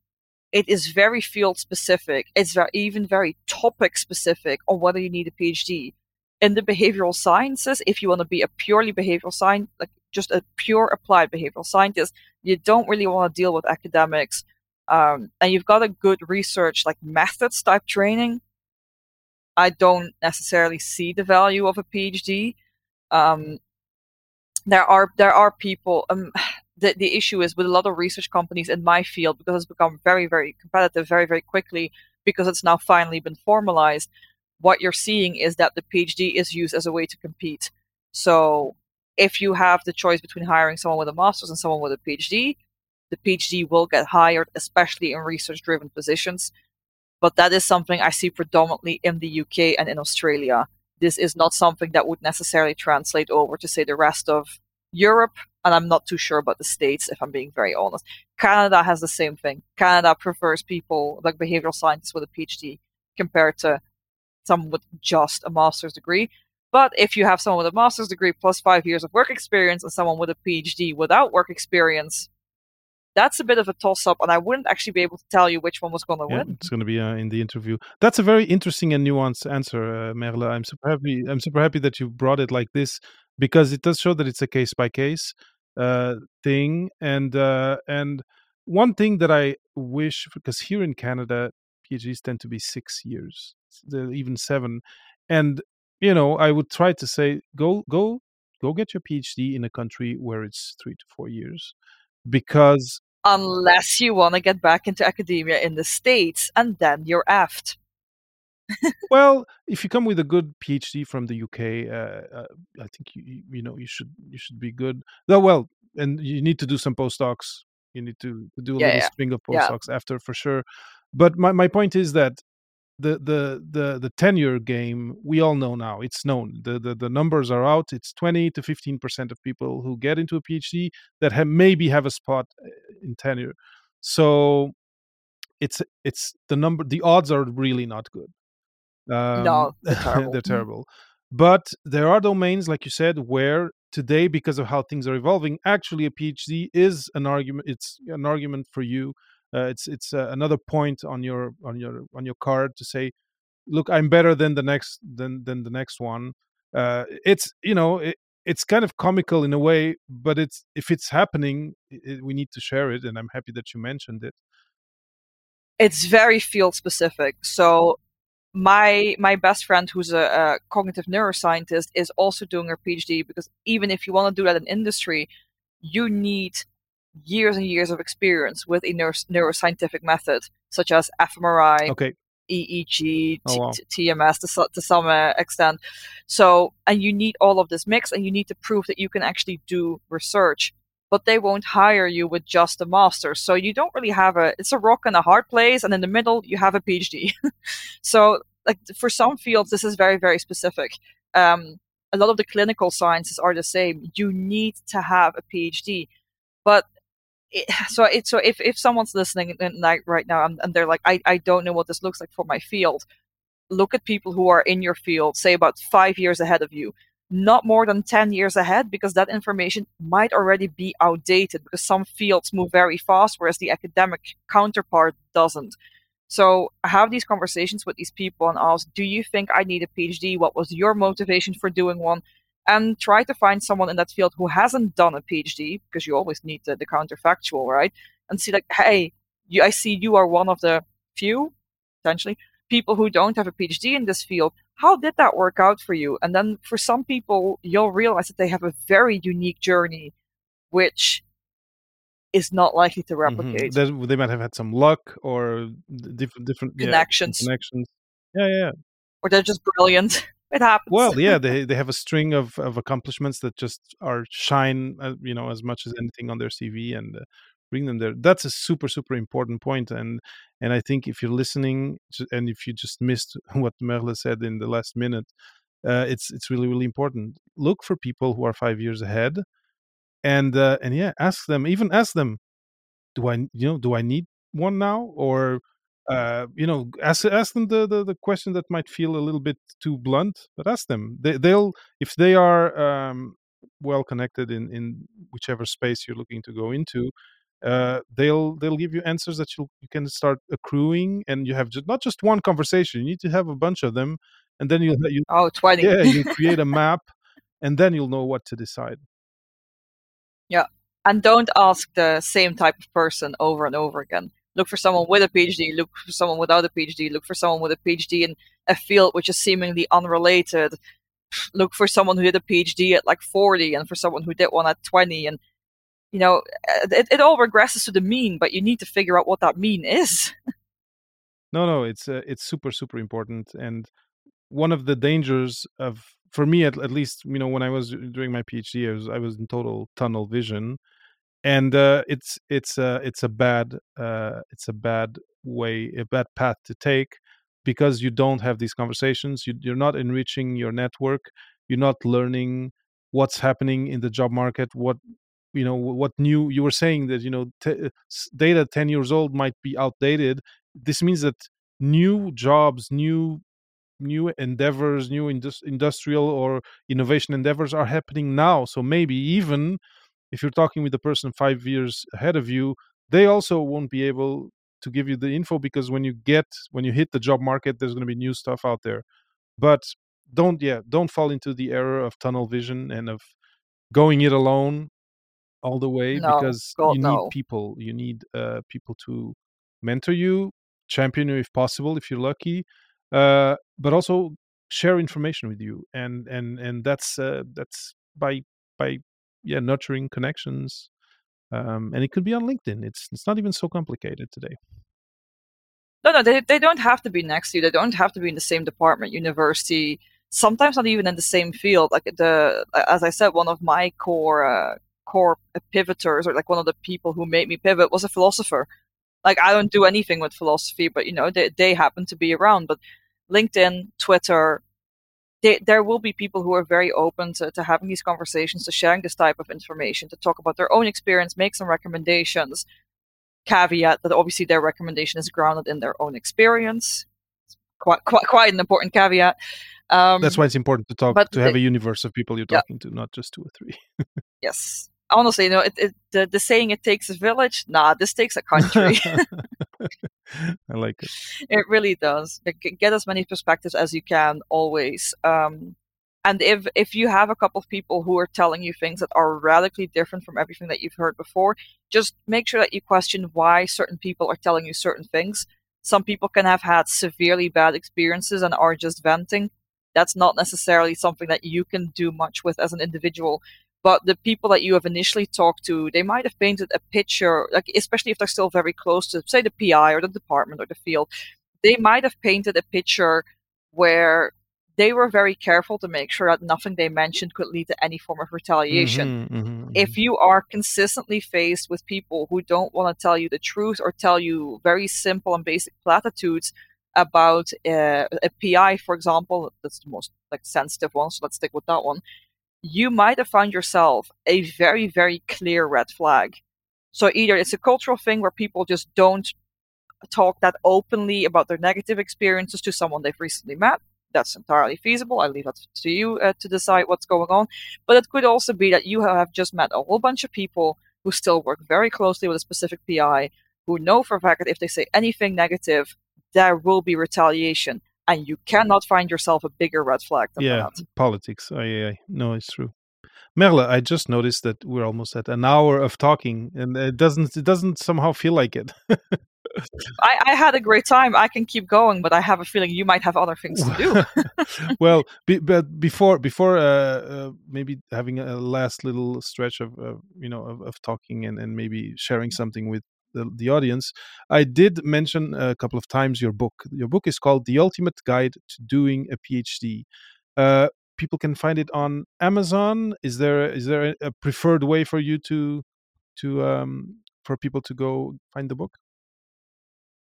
it is very field specific. It's very, even very topic specific on whether you need a PhD. In the behavioral sciences, if you want to be a purely behavioral science, like just a pure applied behavioral scientist, you don't really want to deal with academics. Um, and you've got a good research, like methods type training. I don't necessarily see the value of a PhD. Um, there are there are people. Um, the, the issue is with a lot of research companies in my field because it's become very very competitive very very quickly because it's now finally been formalized what you're seeing is that the phd is used as a way to compete so if you have the choice between hiring someone with a master's and someone with a phd the phd will get hired especially in research driven positions but that is something i see predominantly in the uk and in australia this is not something that would necessarily translate over to say the rest of Europe, and I'm not too sure about the States, if I'm being very honest. Canada has the same thing. Canada prefers people like behavioral scientists with a PhD compared to someone with just a master's degree. But if you have someone with a master's degree plus five years of work experience and someone with a PhD without work experience, that's a bit of a toss up, and I wouldn't actually be able to tell you which one was going to Yeah, win. it's going to be uh, in the interview. That's a very interesting and nuanced answer, uh, Merle. I'm super happy. I'm super happy that you brought it like this because it does show that it's a case by case uh, thing. And uh, and one thing that I wish, because here in Canada, PhDs tend to be six years, even seven, and you know, I would try to say, go go go get your PhD in a country where it's three to four years, because Unless you want to get back into academia in the States, and then you're aft. well, if you come with a good PhD from the UK, uh, uh, I think you you know you should you should be good. Though, well, and you need to do some postdocs. You need to, to do a Yeah, little yeah, string of yeah. postdocs after for sure. But my, my point is that the the the the tenure game we all know now. It's known. The the, the numbers are out. It's twenty to fifteen percent of people who get into a PhD that have maybe have a spot uh, in tenure. So it's it's the number. The odds are really not good. Um, No, they're terrible. they're terrible. But there are domains, like you said, where today, because of how things are evolving, actually a PhD is an argument. It's an argument for you. Uh, it's it's uh, another point on your on your on your card to say, look, I'm better than the next than than the next one. Uh, it's you know it, it's kind of comical in a way, but it's if it's happening, i we need to share it, and I'm happy that you mentioned it. It's very field specific. So my my best friend who's a, a cognitive neuroscientist is also doing her phd because even if you want to do that in industry you need years and years of experience with a neuro- neuroscientific method such as fMRI, Okay. EEG, Oh, wow. TMS to, to some uh, extent. So, and you need all of this mix, and you need to prove that you can actually do research. But they won't hire you with just a master. So you don't really have a. It's a rock and a hard place, and in the middle you have a PhD. so, like for some fields, this is very very specific. Um, a lot of the clinical sciences are the same. You need to have a PhD, but it, so it, so if, if someone's listening like right now and, and they're like I, I don't know what this looks like for my field look at people who are in your field say about five years ahead of you not more than 10 years ahead because that information might already be outdated because some fields move very fast whereas the academic counterpart doesn't So have these conversations with these people and ask, do you think I need a PhD? What was your motivation for doing one? And try to find someone in that field who hasn't done a PhD, because you always need the, the counterfactual, right? And see like, hey, you, I see you are one of the few, potentially, people who don't have a PhD in this field. How did that work out for you? And then for some people, you'll realize that they have a very unique journey, which is not likely to Mm-hmm. replicate. They, they might have had some luck or different different yeah, Connections. connections. Yeah, yeah. Or they're just brilliant. It happens. Well, yeah, they they have a string of, of accomplishments that just are shine, uh, you know, as much as anything on their CV and uh, bring them there. That's a super super important point, and and I think if you're listening and if you just missed what Merle said in the last minute, uh, it's it's really really important. Look for people who are five years ahead, and uh, and yeah, ask them. Even ask them, do I you know do I need one now or uh, you know ask ask them the, the the question that might feel a little bit too blunt, but ask them. They, they'll if they are um, well connected in in whichever space you're looking to go into. Uh, they'll they'll give you answers that you you can start accruing, and you have just, not just one conversation. You need to have a bunch of them, and then you'll you oh, 20. yeah you create a map, and then you'll know what to decide. Yeah, and don't ask the same type of person over and over again. Look for someone with a PhD, look for someone without a PhD, look for someone with a PhD in a field which is seemingly unrelated. Look for someone who did a PhD at like 40 and for someone who did one at 20. And, you know, it, it all regresses to the mean, but you need to figure out what that mean is. No, no, it's uh, it's super super important, and one of the dangers of for me at, at least you know when I was doing my PhD, I was I was in total tunnel vision, and uh, it's it's uh, it's a bad uh, it's a bad way a bad path to take because you don't have these conversations. You, you're not enriching your network. You're not learning what's happening in the job market. What you know what new you were saying that you know t- data 10 years old might be outdated this means that new jobs new new endeavors new indus- industrial or innovation endeavors are happening now so maybe even if you're talking with the person five years ahead of you they also won't be able to give you the info because when you get when you hit the job market there's going to be new stuff out there. But don't yeah don't fall into the error of tunnel vision and of going it alone all the way No, because God, you need no. people. You need uh, people to mentor you champion you if possible if you're lucky uh, but also share information with you. And and and that's uh, that's by by yeah nurturing connections um, and it could be on linkedin it's it's not even so complicated today No, no, they, they don't have to be next to you. They don't have to be in the same department, university. Sometimes not even in the same field. Like the, as I said, one of my core uh, core pivoters, or like one of the people who made me pivot, was a philosopher. Like I don't do anything with philosophy, but you know they they happen to be around. But LinkedIn, Twitter, they, there will be people who are very open to, to having these conversations, to sharing this type of information, to talk about their own experience, make some recommendations. Caveat that obviously their recommendation is grounded in their own experience. Quite, quite, quite an important caveat. Um, that's why it's important to talk but to have the- a universe of people you're Yeah. talking to not just two or three yes. Honestly, you know, it, it, the, the saying "it takes a village." Nah, this takes a country. i like it It really does. Get as many perspectives as you can, always. Um, and if if you have a couple of people who are telling you things that are radically different from everything that you've heard before, just make sure that you question why certain people are telling you certain things. Some people can have had severely bad experiences and are just venting. That's not necessarily something that you can do much with as an individual. But the people that you have initially talked to, they might have painted a picture, like especially if they're still very close to, say, the PI or the department or the field, they might have painted a picture where they were very careful to make sure that nothing they mentioned could lead to any form of retaliation. Mhm, mhm, If you are consistently faced with people who don't want to tell you the truth or tell you very simple and basic platitudes about uh, a PI, for example, that's the most like sensitive one, so let's stick with that one. You might have found yourself a very, very clear red flag. So either it's a cultural thing where people just don't talk that openly about their negative experiences to someone they've recently met. That's entirely feasible. I leave that to you uh, to decide what's going on. But it could also be that you have just met a whole bunch of people who still work very closely with a specific PI, who know for a fact that if they say anything negative, there will be retaliation. And you cannot find yourself a bigger red flag than yeah, that. politics. I, yeah. No, it's true. Merle, I just noticed that we're almost at an hour of talking, and it doesn't it doesn't somehow feel like it. I, I, had a great time. I can keep going, but I have a feeling you might have other things to do. well, be, but before before uh, uh, maybe having a last little stretch of uh, you know of, of, talking and, and maybe sharing something with the, the audience, I did mention a couple of times your book. Your book is called "The Ultimate Guide to Doing a PhD." Uh, people can find it on Amazon. Is there is there a preferred way for you to to um, for people to go find the book?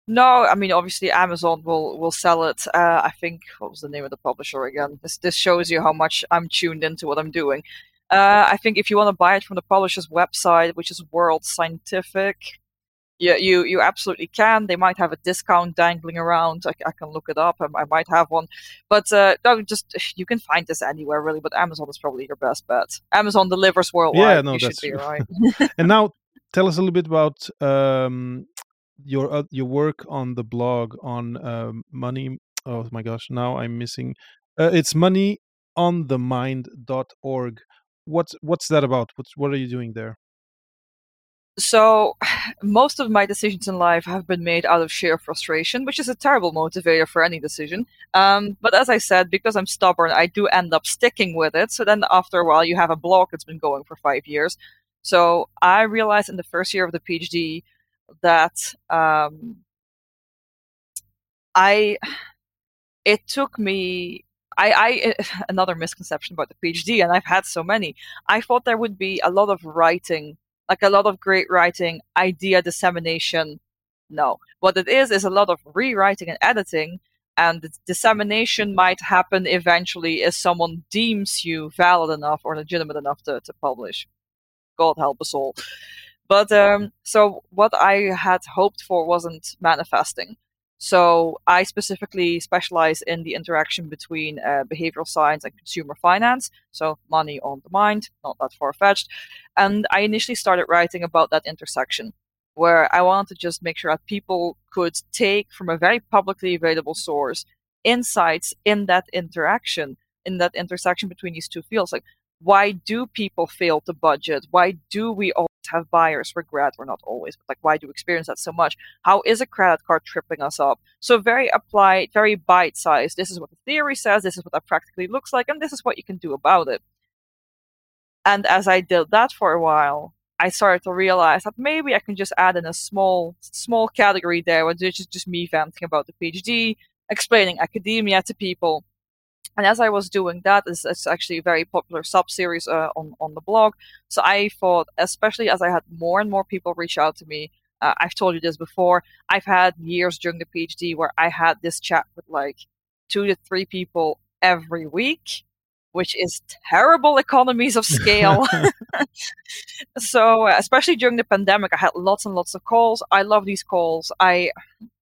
No, I mean obviously Amazon will will sell it. Uh, I think what was the name of the publisher again? This this shows you how much I'm tuned into what I'm doing. Uh, I think if you want to buy it from the publisher's website, which is World Scientific, yeah, you you absolutely can. They might have a discount dangling around. I, I can look it up. I, I might have one, but uh, no, just you can find this anywhere really. But Amazon is probably your best bet. Amazon delivers worldwide. Yeah, no, you that's should be right. and now tell us a little bit about um, your uh, your work on the blog on um, money. Oh my gosh, now I'm missing. Uh, it's moneyonthemind.org. What's what's that about? What's what are you doing there? So, most of my decisions in life have been made out of sheer frustration, which is a terrible motivator for any decision. Um, but as I said, because I'm stubborn, I do end up sticking with it. So then, after a while, you have a blog that's been going for five years. So I realized in the first year of the PhD that um, I it took me I, I another misconception about the PhD, and I've had so many. I thought there would be a lot of writing, like a lot of great writing, idea dissemination. No, what it is is a lot of rewriting and editing, and the dissemination might happen eventually if someone deems you valid enough or legitimate enough to, to publish. God help us all. But um, so what I had hoped for wasn't manifesting. So I specifically specialize in the interaction between uh, behavioral science and consumer finance. So money on the mind, not that far fetched. And I initially started writing about that intersection, where I wanted to just make sure that people could take from a very publicly available source insights in that interaction, in that intersection between these two fields. Like, why do people fail to budget? Why do we always have buyer's regret? Or not always, but like why do we experience that so much? How is a credit card tripping us up? So very applied, very bite sized. This is what the theory says, this is what that practically looks like, and this is what you can do about it. And as I did that for a while, I started to realize that maybe I can just add in a small small category there, which is just me venting about the PhD, explaining academia to people and as I was doing that, it's, it's actually a very popular sub series uh, on on the blog. So I thought, especially as I had more and more people reach out to me, uh, I've told you this before. I've had years during the PhD where I had this chat with like two to three people every week, which is terrible economies of scale. so especially during the pandemic, I had lots and lots of calls. I love these calls. I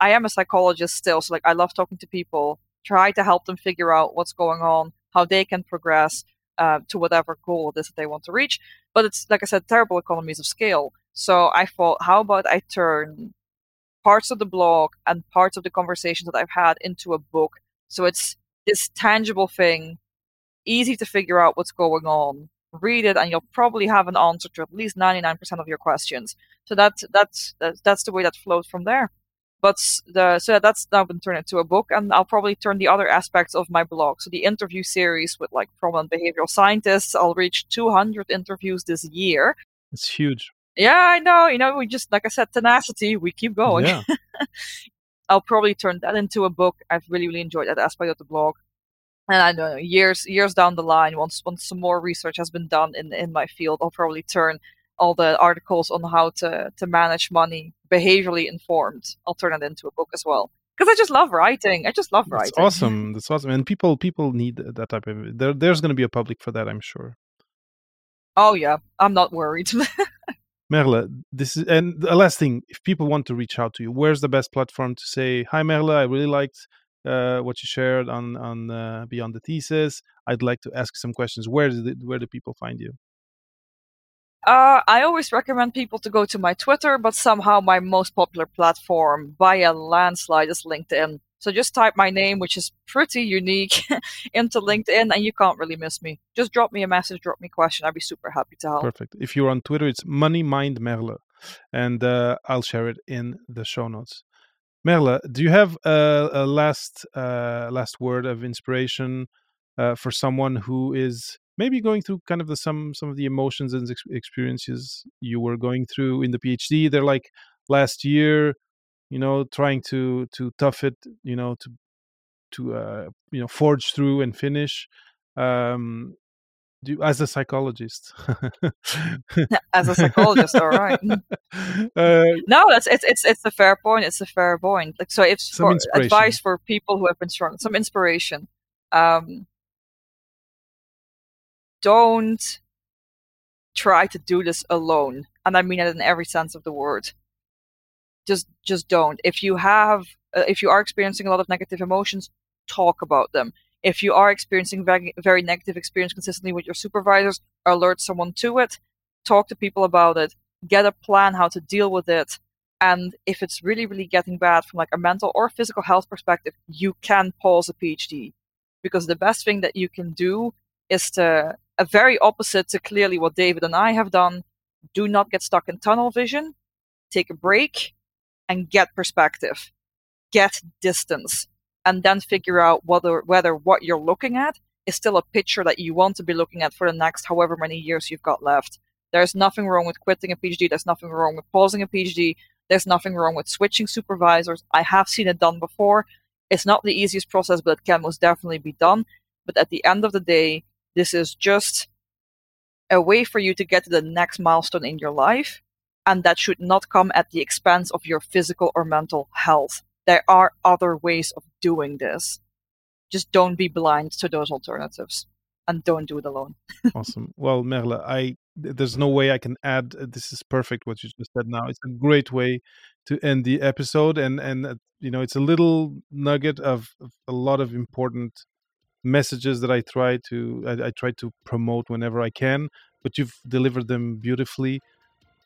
I am a psychologist still, so like I love talking to people try to help them figure out what's going on, how they can progress uh, to whatever goal it is that they want to reach. But it's, like I said, terrible economies of scale. So I thought, how about I turn parts of the blog and parts of the conversations that I've had into a book? So it's this tangible thing, easy to figure out what's going on. Read it, and you'll probably have an answer to at least 99% of your questions. So that's that's that's the way that flows from there. But the so that's now been turned into a book, and I'll probably turn the other aspects of my blog. So the interview series with like prominent behavioral scientists, I'll reach 200 interviews this year. It's huge. Yeah, I know. You know, we just like I said, tenacity. We keep going. Yeah. I'll probably turn that into a book. I've really, really enjoyed that aspect of the blog. And I don't know years, years down the line, once once some more research has been done in in my field, I'll probably turn all the articles on how to to manage money behaviorally informed. I'll turn it into a book as well because I just love writing. I just love writing. That's awesome. That's awesome. And people people need that type of. There, there's going to be a public for that, I'm sure. Oh yeah, I'm not worried. Merle, this is and the last thing. If people want to reach out to you, where's the best platform to say hi, Merle? I really liked uh, what you shared on on uh, Beyond the Thesis. I'd like to ask some questions. Where do where do people find you? Uh, I always recommend people to go to my Twitter, but somehow my most popular platform by a landslide is LinkedIn. So just type my name, which is pretty unique, into LinkedIn, and you can't really miss me. Just drop me a message, drop me a question. I'd be super happy to help. Perfect. If you're on Twitter, it's Money Mind Merle, and uh, I'll share it in the show notes. Merle, do you have a, a last uh, last word of inspiration uh, for someone who is maybe going through kind of the some some of the emotions and ex- experiences you were going through in the PhD? They're like last year, you know, trying to to tough it, you know, to to uh, you know forge through and finish. Um, do as a psychologist as a psychologist all right uh, no that's it's it's it's a fair point it's a fair point like so if for advice for people who have been struggling some inspiration um don't try to do this alone and i mean it in every sense of the word. Just just don't. If you have uh, if you are experiencing a lot of negative emotions talk about them. If you are experiencing very, very negative experience consistently with your supervisors, alert someone to it, talk to people about it, get a plan how to deal with it. And if it's really, really getting bad from like a mental or physical health perspective, you can pause a PhD. Because the best thing that you can do is to a very opposite to clearly what David and I have done. Do not get stuck in tunnel vision. Take a break and get perspective. Get distance and then figure out whether whether what you're looking at is still a picture that you want to be looking at for the next however many years you've got left. There's nothing wrong with quitting a PhD. There's nothing wrong with pausing a PhD. There's nothing wrong with switching supervisors. I have seen it done before. It's not the easiest process, but it can most definitely be done. But at the end of the day, this is just a way for you to get to the next milestone in your life. And that should not come at the expense of your physical or mental health there are other ways of doing this. Just don't be blind to those alternatives and don't do it alone. awesome. Well, Merle, I there's no way I can add. Uh, this is perfect what you just said. Now it's a great way to end the episode, and and uh, you know it's a little nugget of, of, a lot of important messages that I try to I, I try to promote whenever I can. But you've delivered them beautifully.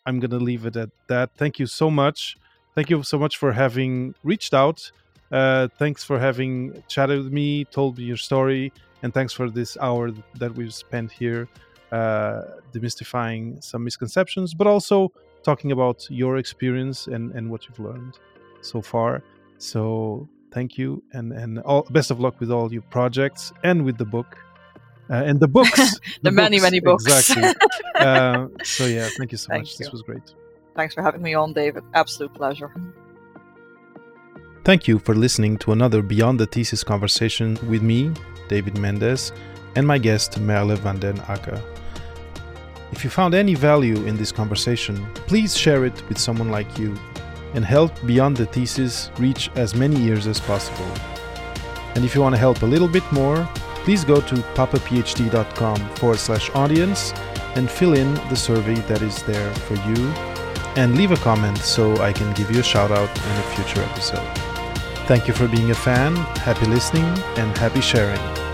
I'm gonna leave it at that. Thank you so much thank you so much for having reached out. Uh, thanks for having chatted with me, told me your story, and thanks for this hour that we've spent here uh, demystifying some misconceptions, but also talking about your experience and, and what you've learned so far. So thank you, and and all best of luck with all your projects and with the book. Uh, and the books, the, the many, many books. Exactly. uh, so yeah, thank you so thank much. You. This was great. Thanks for having me on, David. Absolute pleasure. Thank you for listening to another Beyond the Thesis conversation with me, David Mendez, and my guest, Merle van den Akker. If you found any value in this conversation, please share it with someone like you and help Beyond the Thesis reach as many ears as possible. And if you want to help a little bit more, please go to papaphd.com forward slash audience and fill in the survey that is there for you and leave a comment so I can give you a shout out in a future episode. Thank you for being a fan, happy listening, and happy sharing.